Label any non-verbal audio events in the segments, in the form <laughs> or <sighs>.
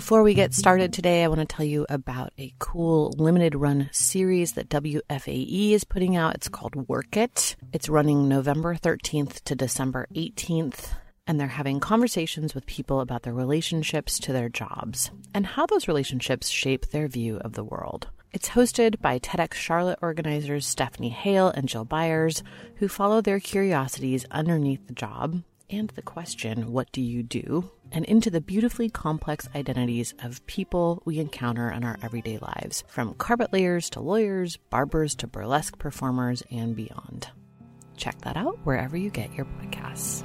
Before we get started today, I want to tell you about a cool limited run series that WFAE is putting out. It's called Work It. It's running November 13th to December 18th, and they're having conversations with people about their relationships to their jobs and how those relationships shape their view of the world. It's hosted by TEDx Charlotte organizers Stephanie Hale and Jill Byers, who follow their curiosities underneath the job and the question, What do you do? And into the beautifully complex identities of people we encounter in our everyday lives, from carpet layers to lawyers, barbers to burlesque performers, and beyond. Check that out wherever you get your podcasts.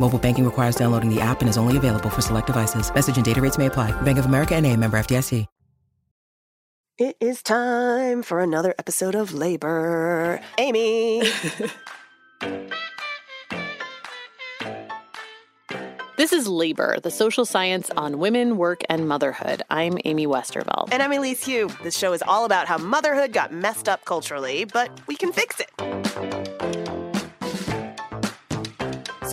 Mobile banking requires downloading the app and is only available for select devices. Message and data rates may apply. Bank of America and a member FDIC. It is time for another episode of Labor. Amy. <laughs> This is Labor, the social science on women, work, and motherhood. I'm Amy Westervelt. and I'm Elise Hu. This show is all about how motherhood got messed up culturally, but we can fix it.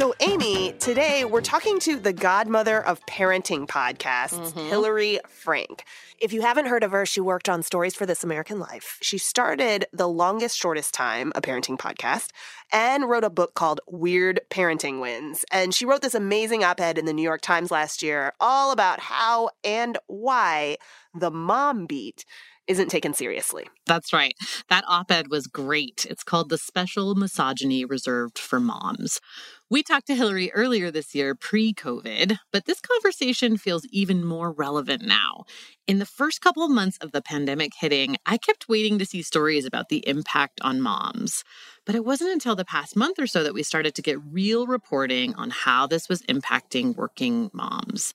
So, Amy, today we're talking to the godmother of parenting podcasts, mm-hmm. Hillary Frank. If you haven't heard of her, she worked on Stories for This American Life. She started The Longest Shortest Time, a parenting podcast, and wrote a book called Weird Parenting Wins. And she wrote this amazing op ed in the New York Times last year all about how and why the mom beat isn't taken seriously. That's right. That op ed was great. It's called The Special Misogyny Reserved for Moms. We talked to Hillary earlier this year, pre COVID, but this conversation feels even more relevant now. In the first couple of months of the pandemic hitting, I kept waiting to see stories about the impact on moms. But it wasn't until the past month or so that we started to get real reporting on how this was impacting working moms.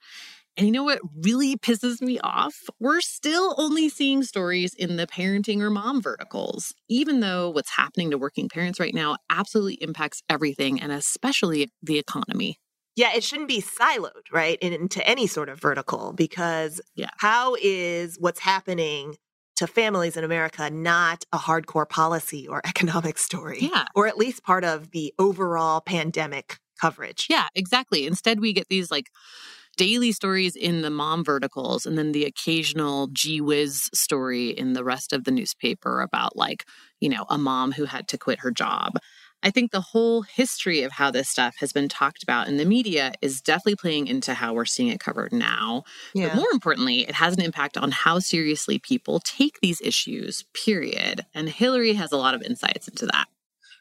And you know what really pisses me off? We're still only seeing stories in the parenting or mom verticals, even though what's happening to working parents right now absolutely impacts everything and especially the economy. Yeah, it shouldn't be siloed, right, into any sort of vertical because Yeah. how is what's happening to families in America not a hardcore policy or <laughs> economic story? Yeah. Or at least part of the overall pandemic coverage. Yeah, exactly. Instead, we get these like daily stories in the mom verticals and then the occasional gee whiz story in the rest of the newspaper about like, you know, a mom who had to quit her job. I think the whole history of how this stuff has been talked about in the media is definitely playing into how we're seeing it covered now. But more importantly, it has an impact on how seriously people take these issues, period. And Hillary has a lot of insights into that.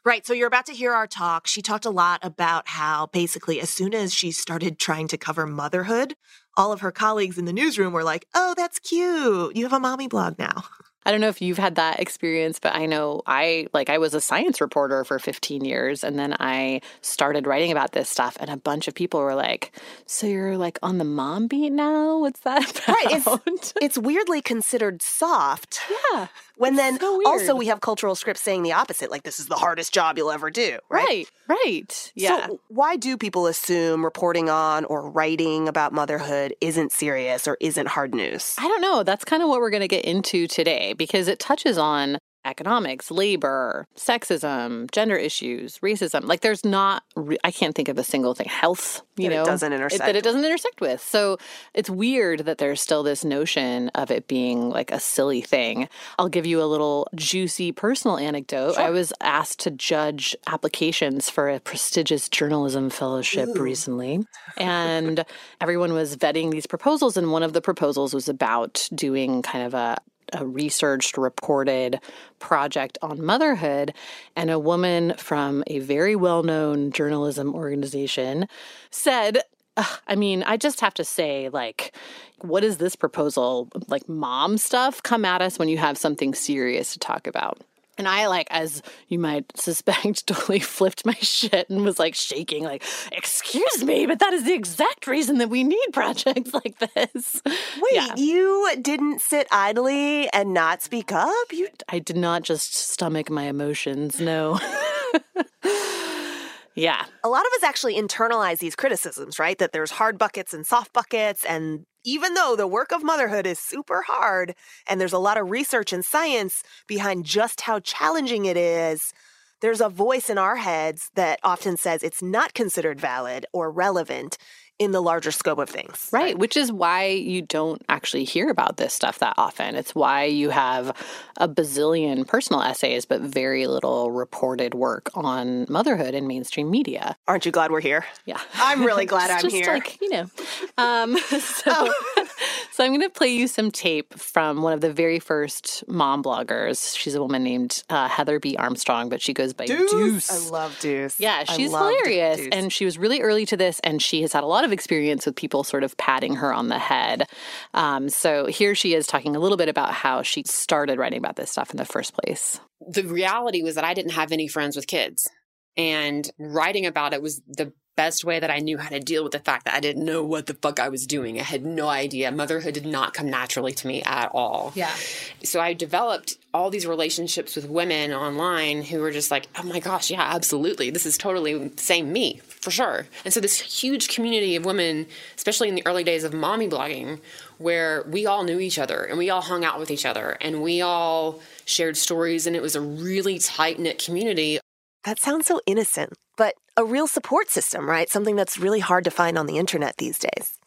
Right. So you're about to hear our talk. She talked a lot about how basically, as soon as she started trying to cover motherhood, all of her colleagues in the newsroom were like, oh, that's cute. You have a mommy blog now. <laughs> I don't know if you've had that experience, but I know I like I was a science reporter for 15 years and then I started writing about this stuff and a bunch of people were like, "So you're like on the mom beat now? What's that about?" Right, it's, it's weirdly considered soft. <laughs> Yeah. When then so also we have cultural scripts saying the opposite, like this is the hardest job you'll ever do, right? Right, right. Yeah. So why do people assume reporting on or writing about motherhood isn't serious or isn't hard news? I don't know. That's kind of what we're going to get into today because it touches on economics, labor, sexism, gender issues, racism. Like there's not, re- I can't think of a single thing. Health, you That it know, doesn't it- intersect that it doesn't intersect with. So it's weird that there's still this notion of it being like a silly thing. I'll give you a little juicy personal anecdote. I was asked to judge applications for a prestigious journalism fellowship recently, and everyone was vetting these proposals, and one of the proposals was about doing kind of a a researched, reported project on motherhood. And a woman from a very well known journalism organization said, I mean, I just have to say, like, what is this proposal? Like, mom stuff? Come at us when you have something serious to talk about. And I, like, as you might suspect, <laughs> totally flipped my shit and was like shaking, like, excuse me, but that is the exact reason that we need projects <laughs> like this. Wait, Yeah. you didn't sit idly and not speak up? You I did not just stomach my emotions. No. <laughs> yeah. a lot of us actually internalize these criticisms, right? That there's hard buckets and soft buckets. And even though the work of motherhood is super hard and there's a lot of research and science behind just how challenging it is, there's a voice in our heads that often says it's not considered valid or relevant in the larger scope of things. Right. Which is why you don't actually hear about this stuff that often. It's why you have a bazillion personal essays, but very little reported work on motherhood in mainstream media. Aren't you glad we're here? Yeah. I'm really <laughs> glad I'm just here. Like, you know. Um, <laughs> so, Oh. So I'm going to play you some tape from one of the very first mom bloggers. She's a woman named uh, Heather B. Armstrong, but she goes by Dooce. I love Dooce. Yeah, she's hilarious. Dooce. And she was really early to this, and she has had a lot of experience with people sort of patting her on the head. Um, so here she is talking a little bit about how she started writing about this stuff in the first place. the reality was that I didn't have any friends with kids. And writing about it was the best way that I knew how to deal with the fact that I didn't know what the fuck I was doing. I had no idea. Motherhood did not come naturally to me at all. Yeah. So I developed all these relationships with women online who were just like, oh my gosh, yeah, absolutely. This is totally same me, for sure. And so this huge community of women, especially in the early days of mommy blogging, where we all knew each other and we all hung out with each other and we all shared stories and it was a really tight knit community. That sounds so innocent, but a real support system, right? Something that's really hard to find on the internet these days.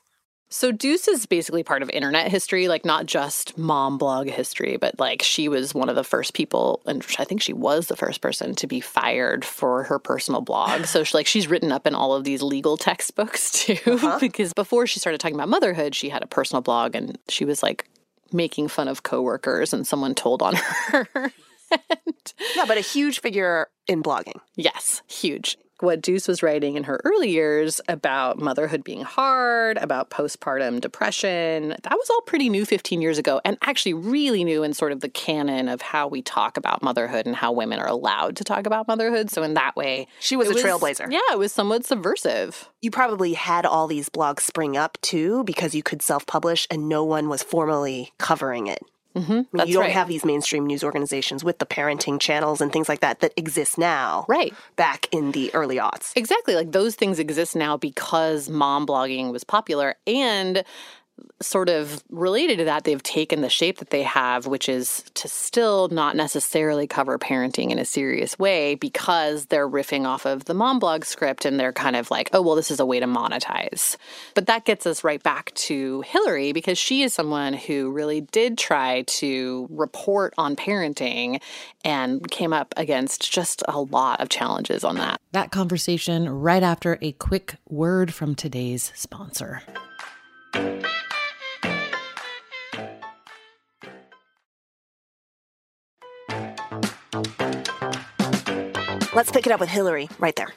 So Dooce is basically part of internet history, like not just mom blog history, but like she was one of the first people, and I think she was the first person to be fired for her personal blog. So she, like she's written up in all of these legal textbooks <laughs> too, uh-huh. because before she started talking about motherhood, she had a personal blog and she was like making fun of coworkers, and someone told on <laughs> her. <laughs> Yeah, but a huge figure in blogging. Yes, huge. What Dooce was writing in her early years about motherhood being hard, about postpartum depression, that was all pretty new 15 years ago, and actually really new in sort of the canon of how we talk about motherhood and how women are allowed to talk about motherhood. So, in that way, She was a trailblazer. Yeah, it was somewhat subversive. You probably had all these blogs spring up too because you could self publish and no one was formally covering it. Mm-hmm, I mean, that's you don't right. have these mainstream news organizations with the parenting channels and things like that that exist now. Right. Back in the early aughts. Exactly. Like those things exist now because mom blogging was popular and sort of related to that, they've taken the shape that they have, which is to still not necessarily cover parenting in a serious way because they're riffing off of the mom blog script and they're kind of like, oh, well, this is a way to monetize. But that gets us right back to Hillary because she is someone who really did try to report on parenting and came up against just a lot of challenges on that. That conversation right after a quick word from today's sponsor. Let's pick it up with Hillary right there.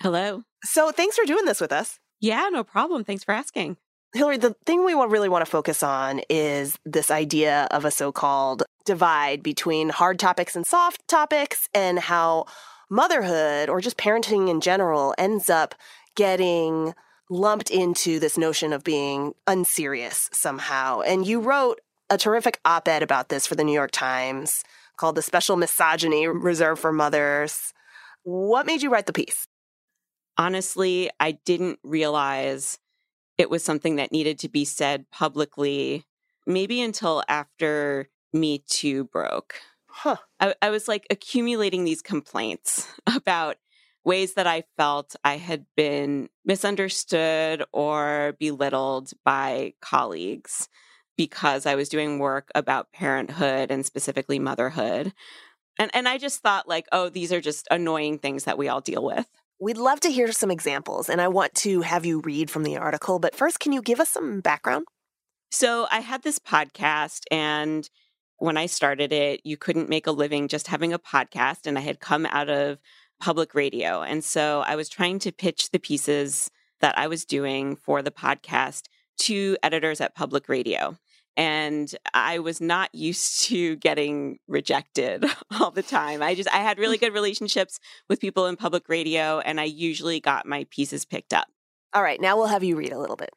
Hello. So thanks for doing this with us. Yeah, no problem. Thanks for asking. Hillary, the thing we really want to focus on is this idea of a so called divide between hard topics and soft topics, and how motherhood or just parenting in general ends up getting lumped into this notion of being unserious somehow. And you wrote a terrific op ed about this for the New York Times called The Special Misogyny Reserved for Mothers. What made you write the piece? Honestly, I didn't realize it was something that needed to be said publicly, maybe until after Me Too broke. Huh. I, I was like accumulating these complaints <laughs> about ways that I felt I had been misunderstood or belittled by colleagues because I was doing work about parenthood and specifically motherhood. And and I just thought like, oh, these are just annoying things that we all deal with. We'd love to hear some examples, and I want to have you read from the article. But first, can you give us some background? So, I had this podcast, and when I started it, you couldn't make a living just having a podcast. And I had come out of public radio. And so I was trying to pitch the pieces that I was doing for the podcast to editors at public radio. And I was not used to getting rejected <laughs> all the time. I just, I had really good relationships with people in public radio, and I usually got my pieces picked up. All right, now we'll have you read a little bit.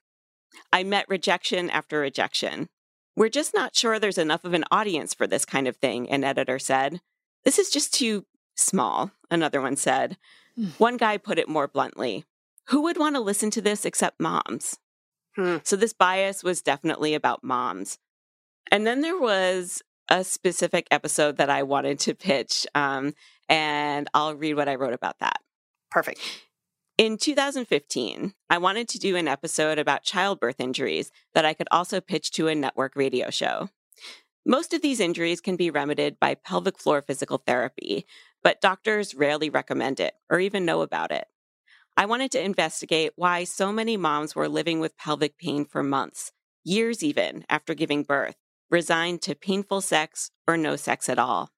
I met rejection after rejection. We're just not sure there's enough of an audience for this kind of thing, an editor said. This is just too small, another one said. Mm. One guy put it more bluntly Who would want to listen to this except moms? Hmm. So this bias was definitely about moms. And then there was a specific episode that I wanted to pitch, um, and I'll read what I wrote about that. Perfect. In 2015, I wanted to do an episode about childbirth injuries that I could also pitch to a network radio show. Most of these injuries can be remedied by pelvic floor physical therapy, but doctors rarely recommend it or even know about it. I wanted to investigate why so many moms were living with pelvic pain for months, years even, after giving birth, resigned to painful sex or no sex at all.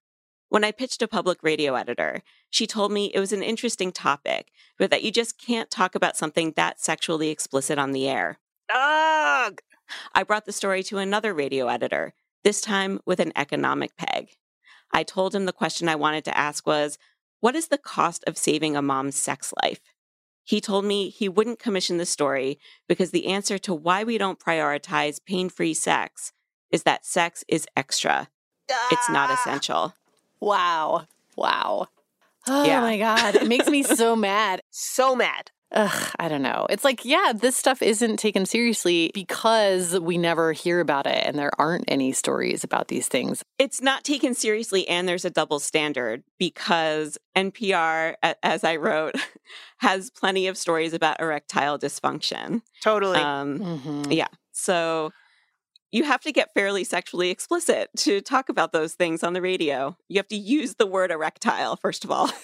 When I pitched a public radio editor, she told me it was an interesting topic, but that you just can't talk about something that sexually explicit on the air. Ugh! I brought the story to another radio editor, this time with an economic peg. I told him the question I wanted to ask was, What is the cost of saving a mom's sex life? He told me he wouldn't commission the story because the answer to why we don't prioritize pain free sex is that sex is extra. Ah! It's not ah! essential. Wow. Wow. Oh yeah. my God. It makes me so mad. <laughs> So mad. Ugh, I don't know. It's like, yeah, this stuff isn't taken seriously because we never hear about it and there aren't any stories about these things. It's not taken seriously and there's a double standard because NPR, as I wrote, <laughs> has plenty of stories about erectile dysfunction. Totally. Um, mm-hmm. Yeah. So you have to get fairly sexually explicit to talk about those things on the radio. You have to use the word erectile, first of all. <laughs>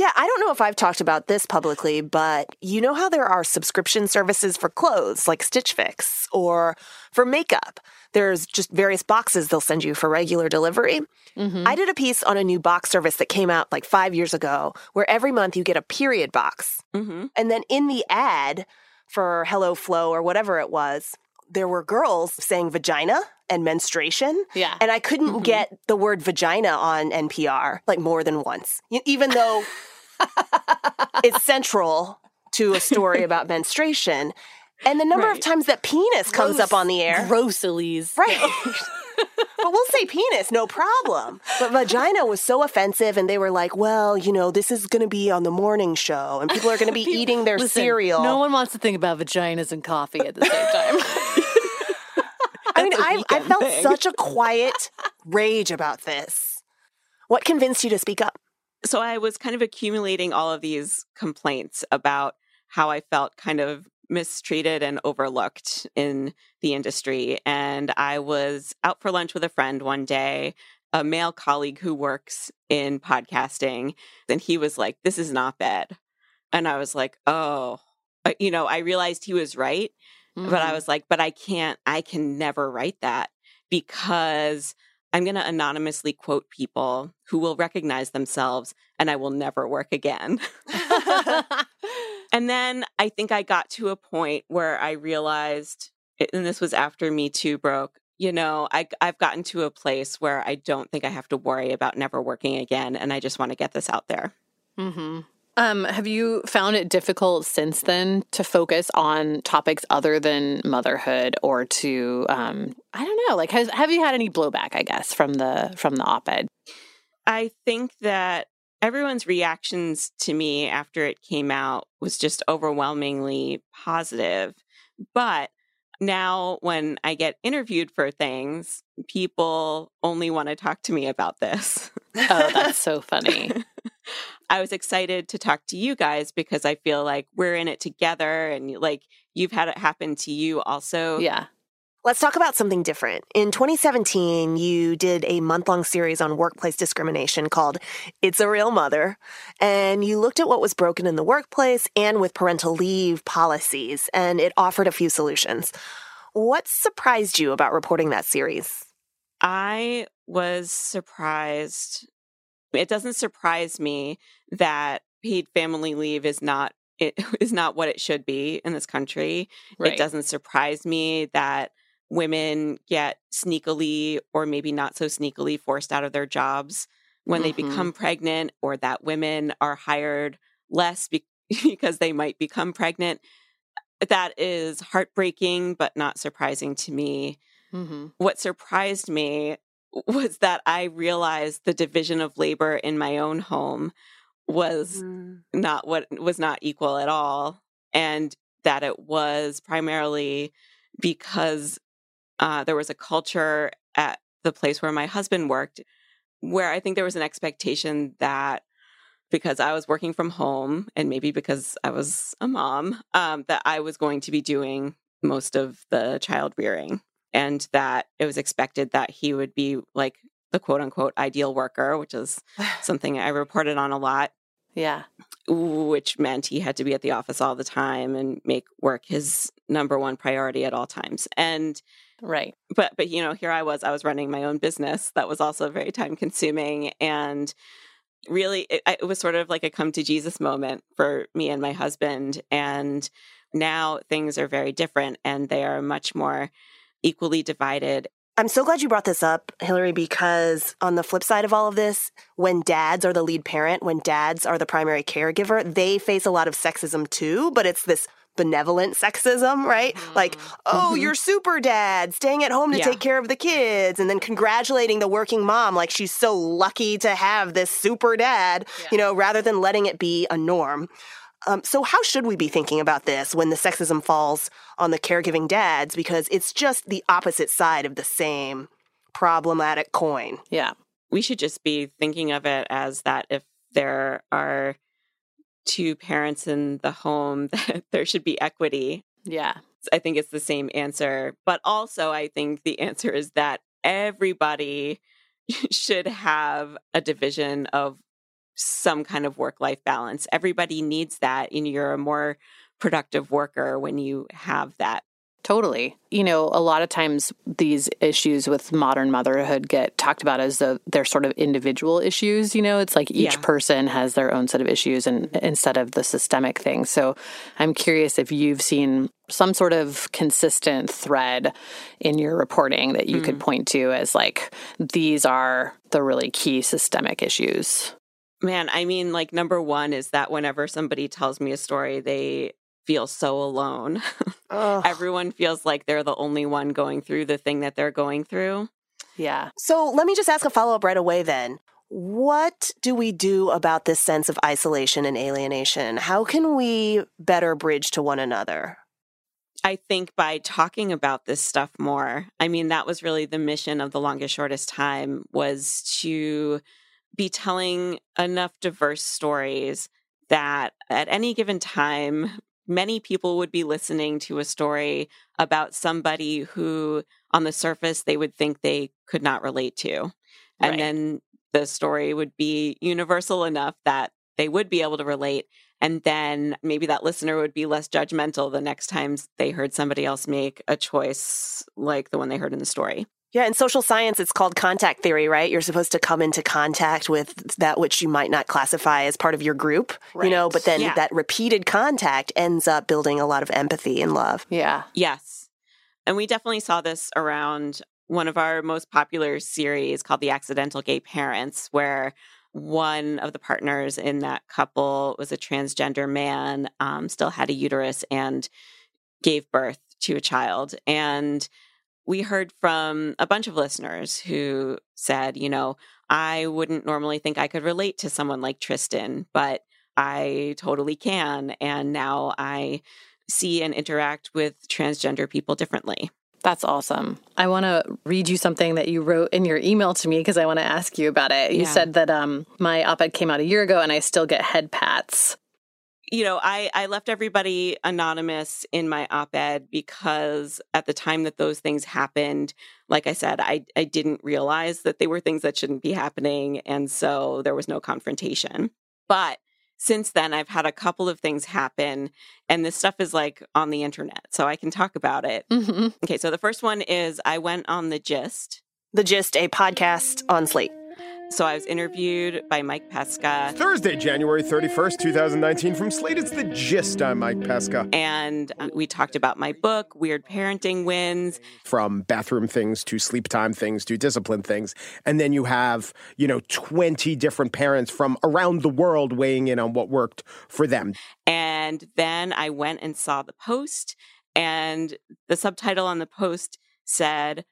yeah, I don't know if I've talked about this publicly, but you know how there are subscription services for clothes like Stitch Fix or for makeup? There's just various boxes they'll send you for regular delivery. Mm-hmm. I did a piece on a new box service that came out like five years ago where every month you get a period box. Mm-hmm. And then in the ad for HelloFlo or whatever it was, there were girls saying vagina and menstruation. Yeah. And I couldn't mm-hmm. get the word vagina on NPR like more than once, even though <laughs> it's central to a story about menstruation. And the number right. of times that penis comes up on the air. Gross, Elise. Right. <laughs> <laughs> but we'll say penis, no problem. But vagina was so offensive, and they were like, well, you know, this is going to be on the morning show, and people are going to be <laughs> eating their Listen, cereal. No one wants to think about vaginas and coffee at the same time. <laughs> I mean, I, I felt thing. such a quiet rage about this. What convinced you to speak up? So I was kind of accumulating all of these complaints about how I felt kind of mistreated and overlooked in the industry. And I was out for lunch with a friend one day, a male colleague who works in podcasting, and he was like, This is not bad. And I was like, Oh, you know, I realized he was right. Mm-hmm. But I mm-hmm. was like, But I can't, I can never write that because I'm going to anonymously quote people who will recognize themselves and I will never work again. <laughs> <laughs> And then I think I got to a point where I realized, and this was after Me Too broke, you know, I, I've gotten to a place where I don't think I have to worry about never working again. And I just want to get this out there. Mm-hmm. Um, have you found it difficult since then to focus on topics other than motherhood or to um, I don't know, like has have you had any blowback, I guess, from the from the op-ed? I think that everyone's reactions to me after it came out was just overwhelmingly positive. But now when I get interviewed for things, people only want to talk to me about this. <laughs> <laughs> Oh, that's so funny. <laughs> I was excited to talk to you guys because I feel like we're in it together and like you've had it happen to you also. Yeah. Let's talk about something different. In 2017, you did a month long series on workplace discrimination called It's a Real Mother. And you looked at what was broken in the workplace and with parental leave policies, and it offered a few solutions. What surprised you about reporting that series? I was surprised. It doesn't surprise me that paid family leave is not it <laughs> is not what it should be in this country. Right. It doesn't surprise me that women get sneakily or maybe not so sneakily forced out of their jobs when they Mhm. become pregnant or that women are hired less be- <laughs> because they might become pregnant. That is heartbreaking, but not surprising to me. Mm-hmm. What surprised me <laughs> was that I realized the division of labor in my own home was not what was not equal at all and that it was primarily because uh, there was a culture at the place where my husband worked where i think there was an expectation that because i was working from home and maybe because i was a mom um, that i was going to be doing most of the child rearing and that it was expected that he would be like the quote unquote ideal worker which is <sighs> something i reported on a lot Yeah. which meant he had to be at the office all the time and make work his number one priority at all times. And Right. but but you know, here I was, I was running my own business that was also very time consuming and really it, it was sort of like a come to Jesus moment for me and my husband and now things are very different and they are much more equally divided I'm so glad you brought this up, Hillary, because on the flip side of all of this, when dads are the lead parent, when dads are the primary caregiver, they face a lot of sexism too, but it's this benevolent sexism, right? Like, oh, you're super dad, staying at home to Yeah. take care of the kids, and then congratulating the working mom like she's so lucky to have this super dad, you know, rather than letting it be a norm. Um, so, how should we be thinking about this when the sexism falls on the caregiving dads? Because it's just the opposite side of the same problematic coin. Yeah. we should just be thinking of it as that if there are two parents in the home <laughs> that there should be equity. Yeah. i think it's the same answer but also i think the answer is that everybody <laughs> should have a division of some kind of work life balance. Everybody needs that and you're a more productive worker when you have that Totally. You know, a lot of times these issues with modern motherhood get talked about as though they're sort of individual issues. You know, it's like each Yeah. person has their own set of issues and instead of the systemic thing. So I'm curious if you've seen some sort of consistent thread in your reporting that you could hmm. point to as like, these are the really key systemic issues. Man, I mean, like, number one is that whenever somebody tells me a story, they feel so alone. <laughs> Everyone feels like they're the only one going through the thing that they're going through. Yeah. So, let me just ask a follow up right away then. What do we do about this sense of isolation and alienation? How can we better bridge to one another? I think by talking about this stuff more, I mean, that was really the mission of the longest, shortest time was to be telling enough diverse stories that at any given time, many people would be listening to a story about somebody who, on the surface, they would think they could not relate to. And Right. then the story would be universal enough that they would be able to relate. And then maybe that listener would be less judgmental the next time they heard somebody else make a choice like the one they heard in the story. Yeah, in social science, it's called contact theory, right? You're supposed to come into contact with that which you might not classify as part of your group, you know, but then Yeah. that repeated contact ends up building a lot of empathy and love. Yeah. Yes. And we definitely saw this around one of our most popular series called The Accidental Gay Parents, where one of the partners in that couple was a transgender man, um, still had a uterus, and gave birth to a child. And we heard from a bunch of listeners who said, you know, I wouldn't normally think I could relate to someone like Tristan, but I totally can. And now I see and interact with transgender people differently. That's awesome. I want to read you something that you wrote in your email to me because I want to ask you about it. You Yeah. said that um, my op ed came out a year ago and I still get head pats. You know, I, I left everybody anonymous in my op ed because at the time that those things happened, like I said, I, I didn't realize that they were things that shouldn't be happening. And so there was no confrontation. But since then, I've had a couple of things happen, and this stuff is like on the internet, so I can talk about it. Mm-hmm. Okay, so the first one is I went on The Gist. The Gist, a podcast on Slate. So I was interviewed by Mike Pesca. Thursday, January 31st, 2019, from Slate, it's The Gist. I'm Mike Pesca. And uh, we talked about my book, Weird Parenting Wins. From bathroom things to sleep time things to discipline things. And then you have, you know, 20 different parents from around the world weighing in on what worked for them. And then I went and saw the post, and the subtitle on the post said,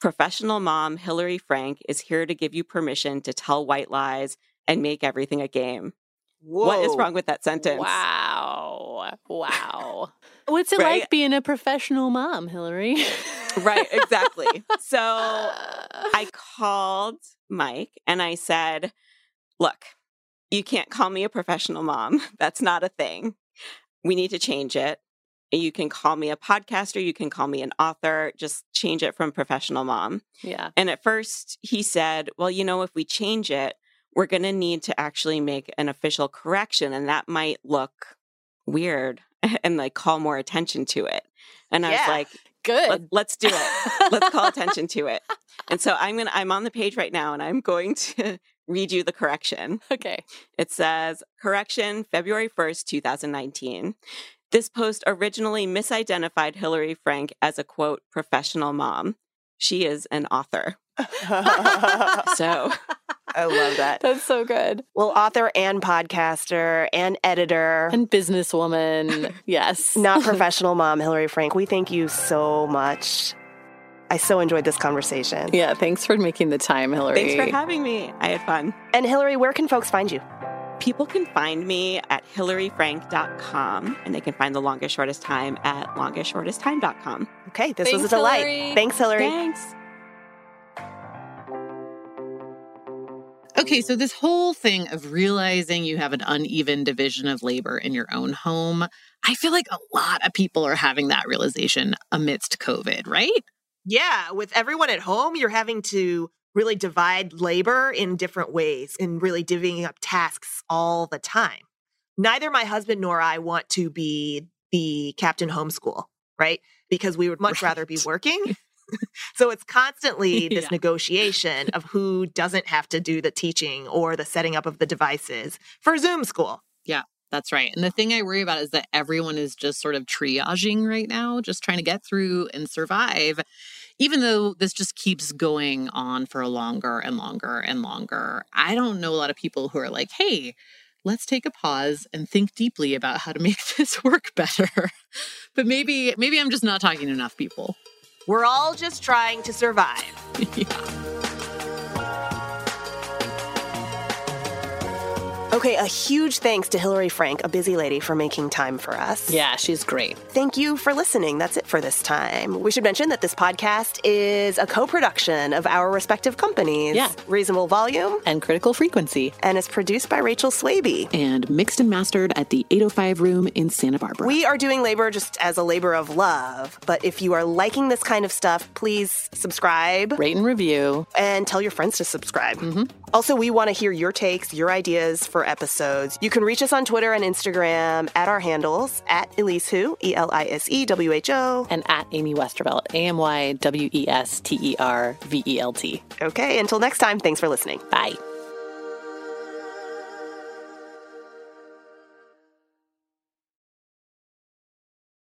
Professional mom Hillary Frank is here to give you permission to tell white lies and make everything a game. What is wrong with that sentence? Wow. Wow. What's it Right? like being a professional mom, Hillary? Right, exactly. <laughs> so I called Mike and I said, Look, you can't call me a professional mom. That's not a thing. We need to change it. You can call me a podcaster, you can call me an author, just change it from professional mom. yeah. And at first he said, Well, you know, if we change it, we're going to need to actually make an official correction, and that might look weird <laughs> and like call more attention to it. And I was like, Good. let, us do it. Let's call attention to it. <laughs> And so I'm gonna I'm on the page right now and I'm going to <laughs> read you the correction. okay. It says correction February 1st, 2019. This post originally misidentified Hillary Frank as a quote professional mom. She is an author. <laughs> So <laughs> I love that. That's so good. Well, author and podcaster and editor, And businesswoman. <laughs> yes. not professional mom, Hillary Frank, we thank you so much. I so enjoyed this conversation. Yeah. Thanks for making the time, Hillary. thanks for having me. I had fun. And Hillary, where can folks find you? People can find me at hillaryfrank.com and they can find the longest shortest time at longestshortesttime.com. Okay, this was a delight. Hillary. Thanks, Hillary. Thanks. Okay, so this whole thing of realizing you have an uneven division of labor in your own home, I feel like a lot of people are having that realization amidst COVID, right? Yeah, with everyone at home, you're having to really divide labor in different ways and really divvying up tasks all the time. Neither my husband nor I want to be the captain homeschool, right? Because we would much rather be working. <laughs> so it's constantly this Yeah. negotiation of who doesn't have to do the teaching or the setting up of the devices for Zoom school. Yeah. That's right. And the thing I worry about is that everyone is just sort of triaging right now, just trying to get through and survive, even though this just keeps going on for longer and longer and longer. I don't know a lot of people who are like, hey, let's take a pause and think deeply about how to make <laughs> this work better. but maybe maybe I'm just not talking to enough people. We're all just trying to survive. <laughs> yeah. Okay, a huge thanks to Hillary Frank, a busy lady, for making time for us. Yeah, she's great. Thank you for listening. That's it for this time. We should mention that this podcast is a co production of our respective companies. Yeah. Reasonable Volume. And Critical Frequency. And is produced by Rachel Swaby. And mixed and mastered at the 805 room in Santa Barbara. We are doing labor just as a labor of love. But if you are liking this kind of stuff, please subscribe. Rate and review. And tell your friends to subscribe. Mm-hmm. Also, we want to hear your takes, your ideas for episodes. You can reach us on Twitter and Instagram at our handles at Elise Who, E L I S E W H O. And at Amy Westervelt, A M Y W E S T E R V E L T. Okay, until next time, thanks for listening. Bye.